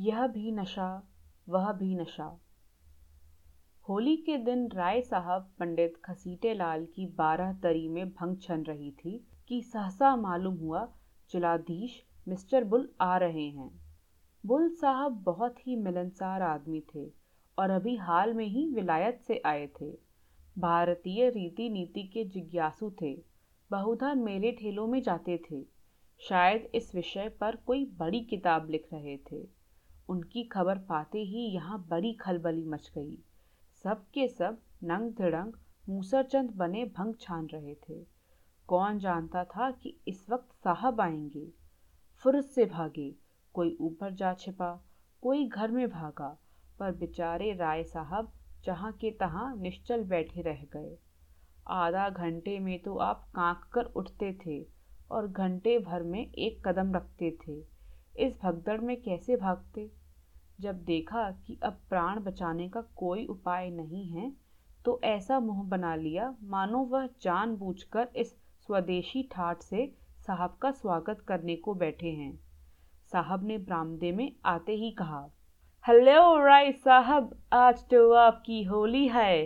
यह भी नशा, वह भी नशा। होली के दिन राय साहब पंडित खसीटे लाल की बारह तरी में भंग छन रही थी कि सहसा मालूम हुआ, जिलाधीश मिस्टर बुल आ रहे हैं। बुल साहब बहुत ही मिलनसार आदमी थे और अभी हाल में ही विलायत से आए थे। भारतीय रीति नीति के जिज्ञासु थे, बहुधा मेले ठेलों में जाते थे। शायद इस विषय पर कोई बड़ी किताब लिख रहे थे। उनकी खबर पाते ही यहाँ बड़ी खलबली मच गई। सब के सब नंग धिड़ंग मूसरचंद बने भंग छान रहे थे। कौन जानता था कि इस वक्त साहब आएँगे? फुर्स से भागे, कोई ऊपर जा छिपा, कोई घर में भागा, पर बेचारे राय साहब जहाँ के तहाँ निश्चल बैठे रह गए। आधा घंटे में तो आप कांक कर उठते थे और घंटे भर में एक कदम रखते थे। इस भगदड़ में कैसे भागते? जब देखा कि अब प्राण बचाने का कोई उपाय नहीं है तो ऐसा मुँह बना लिया। मानो वह जानबूझकर इस स्वदेशी ठाट से साहब का स्वागत करने को बैठे हैं। साहब ने बरामदे में आते ही कहा, हेलो राय साहब, आज तो आपकी होली है।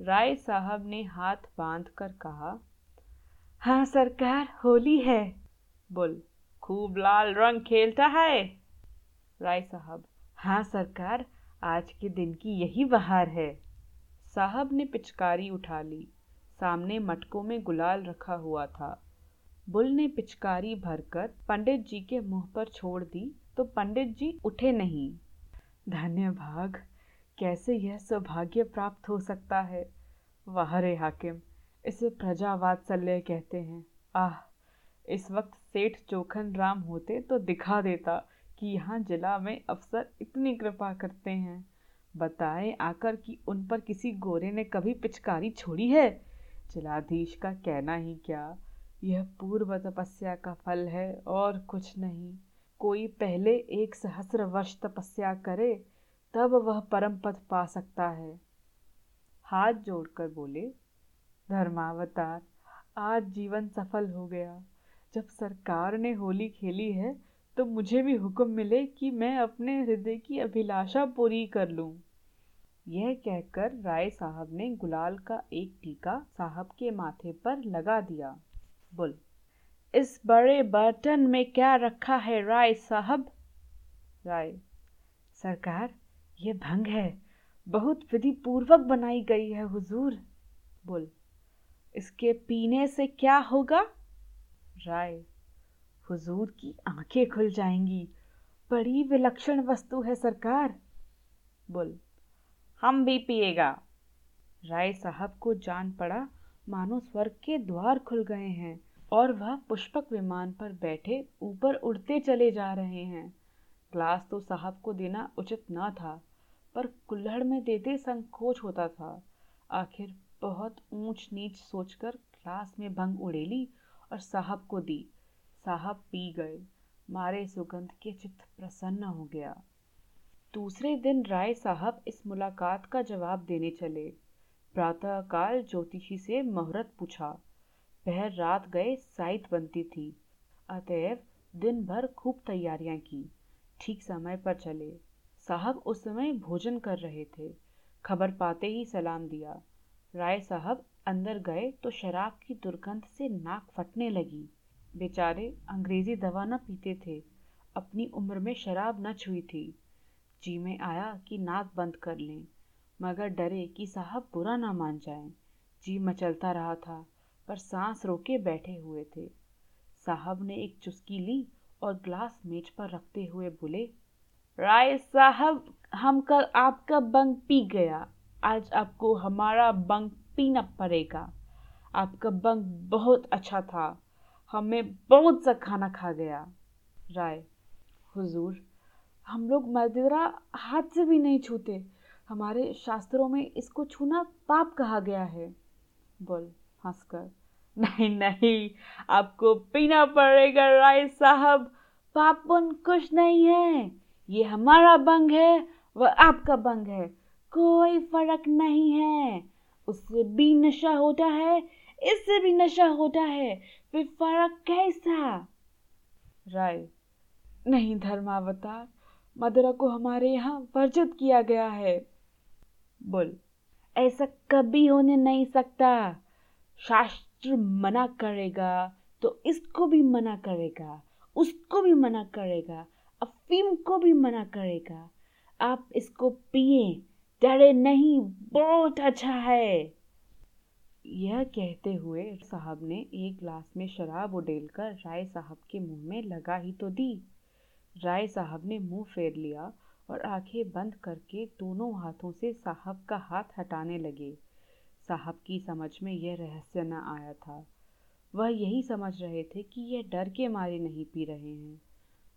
राय साहब ने हाथ बाँध कर कहा हाँ सरकार, होली है। बोल खूब लाल रंग खेलता है। राय साहब हाँ सरकार, आज के दिन की यही बहार है। साहब ने पिचकारी उठा ली। सामने मटकों में गुलाल रखा हुआ था। बुल ने पिचकारी भरकर पंडित जी के मुँह पर छोड़ दी तो पंडित जी उठे नहीं। धन्य भाग, कैसे यह सौभाग्य प्राप्त हो सकता है? वाह रे हाकिम, इसे प्रजा वात्सल्य कहते हैं। आह! इस वक्त सेठ चोखन राम होते तो दिखा देता कि यहाँ जिला में अफसर इतनी कृपा करते हैं। बताए आकर कि उन पर किसी गोरे ने कभी पिचकारी छोड़ी है? जिलाधीश का कहना ही क्या? यह पूर्व तपस्या का फल है और कुछ नहीं। कोई पहले एक सहस्र वर्ष तपस्या करे, तब वह परम पद पा सकता है। हाथ जोड़कर बोले, धर्मावतार, आज जीवन सफल हो गया। जब सरकार ने होली खेली है तो मुझे भी हुक्म मिले कि मैं अपने हृदय की अभिलाषा पूरी कर लूँ। यह कहकर राय साहब ने गुलाल का एक टीका साहब के माथे पर लगा दिया। बोल, इस बड़े बर्तन में क्या रखा है राय साहब? राय, सरकार, ये भंग है। बहुत विधि पूर्वक बनाई गई है, हुजूर। बोल, इसके पीने से क्या होगा? राय हुजूर की आँखें खुल जाएँगी। बड़ी विलक्षण वस्तु है सरकार। बोल, हम भी पिएगा। राय साहब को जान पड़ा, मानो स्वर्ग के द्वार खुल गए हैं और वह पुष्पक विमान पर बैठे ऊपर उड़ते चले जा रहे हैं। ग्लास तो साहब को देना उचित न था, पर कुल्हड़ में देते संकोच होता था। आखिर बहुत ऊंच नीच सोचकर ग्लास में भंग उड़ेली और साहब को दी। साहब पी गए। मारे सुगंध के चित्त प्रसन्न हो गया। दूसरे दिन राय साहब इस मुलाकात का जवाब देने चले। प्रातःकाल ज्योतिषी से मुहूर्त पूछा। पहर रात गए साइत बनती थी। अतएव दिन भर खूब तैयारियाँ की। ठीक समय पर चले। साहब उस समय भोजन कर रहे थे। खबर पाते ही सलाम दिया। राय साहब अंदर गए तो शराब की दुर्गंध से नाक फटने लगी। बेचारे अंग्रेज़ी दवा न पीते थे, अपनी उम्र में शराब न छुई थी। जी में आया कि नाक बंद कर लें, मगर डरे कि साहब बुरा ना मान जाएँ। जी मचलता रहा था, पर सांस रोके बैठे हुए थे। साहब ने एक चुस्की ली और ग्लास मेज पर रखते हुए बोले, राय साहब, हम कल आपका बंग पी गया। आज आपको हमारा बंग पीना पड़ेगा। आपका बंग बहुत अच्छा था। हमें बहुत सा खाना खा गया। राय, हुजूर, हम लोग मदिरा हाथ से भी नहीं छूते। हमारे शास्त्रों में इसको छूना पाप कहा गया है। बोल, हंसकर, नहीं नहीं, आपको पीना पड़ेगा राय साहब। पाप पापन कुछ नहीं है। ये हमारा बंग है, वह आपका बंग है। कोई फ़र्क नहीं है। उससे भी नशा होता है इससे भी नशा होता है फिर फ़र्क कैसा? राय नहीं धर्मावतार मदरा को हमारे यहाँ वर्जित किया गया है। बोल। ऐसा कभी होने नहीं सकता। शास्त्र मना करेगा तो इसको भी मना करेगा उसको भी मना करेगा अफीम को भी मना करेगा। आप इसको पिए डरे नहीं, बहुत अच्छा है। यह कहते हुए साहब ने एक गिलास में शराब उडेलकर राय साहब के मुँह में लगा ही तो दी। राय साहब ने मुँह फेर लिया और आँखें बंद करके दोनों हाथों से साहब का हाथ हटाने लगे। साहब की समझ में यह रहस्य न आया था। वह यही समझ रहे थे कि यह डर के मारे नहीं पी रहे हैं।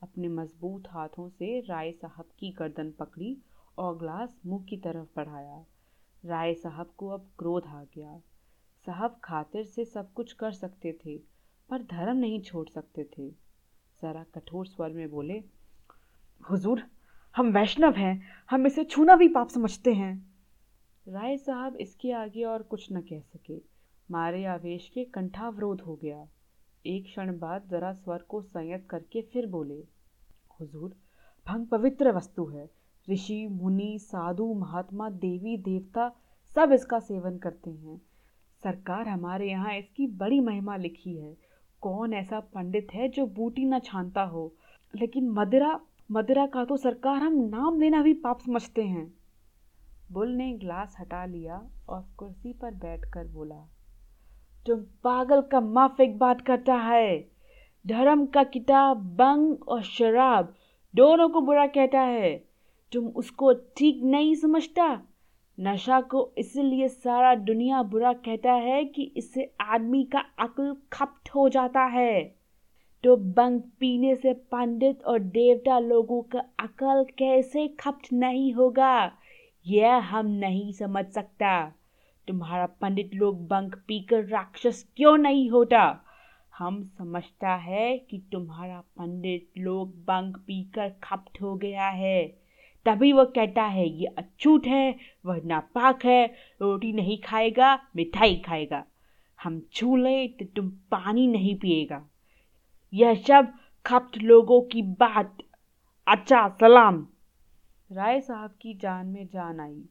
अपने मज़बूत हाथों से राय साहब की गर्दन पकड़ी और ग्लास मुँह की तरफ़ बढ़ाया। राय साहब को अब क्रोध आ गया। साहब खातिर से सब कुछ कर सकते थे, पर धर्म नहीं छोड़ सकते थे। जरा कठोर स्वर में बोले, हुजूर, हम वैष्णव हैं, हम इसे छूना भी पाप समझते हैं। राय साहब इसके आगे और कुछ न कह सके। मारे आवेश के कंठावरोध हो गया। एक क्षण बाद जरा स्वर को संयत करके फिर बोले, हुजूर, भंग पवित्र वस्तु है ऋषि, मुनि, साधु, महात्मा, देवी, देवता सब इसका सेवन करते हैं। सरकार हमारे यहाँ इसकी बड़ी महिमा लिखी है। कौन ऐसा पंडित है जो बूटी न छानता हो? लेकिन मदिरा मदिरा का तो सरकार हम नाम लेना भी पाप समझते हैं। बुल ने ग्लास हटा लिया और कुर्सी पर बैठकर बोला, तुम पागल का माफिक बात करता है। धर्म का किताब, बंग और शराब दोनों को बुरा कहता है। तुम उसको ठीक नहीं समझता? नशा को इसलिए सारा दुनिया बुरा कहता है कि इससे आदमी का अक्ल खप्त हो जाता है। तो बंग पीने से पंडित और देवता लोगों का अकल कैसे खप्त नहीं होगा? यह हम नहीं समझ सकता। तुम्हारा पंडित लोग बंक पीकर राक्षस क्यों नहीं होता? हम समझता है कि तुम्हारा पंडित लोग बंक पीकर खप्त हो गया है। तभी वह कहता है, ये अछूत है, वह नापाक है, रोटी नहीं खाएगा, मिठाई खाएगा। हम छू ले तो तुम पानी नहीं पिएगा। यह सब खप्त लोगों की बात। अच्छा सलाम। राय साहब की जान में जान आई।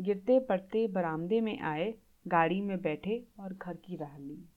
गिरते पड़ते बरामदे में आए, गाड़ी में बैठे और घर की राह ली।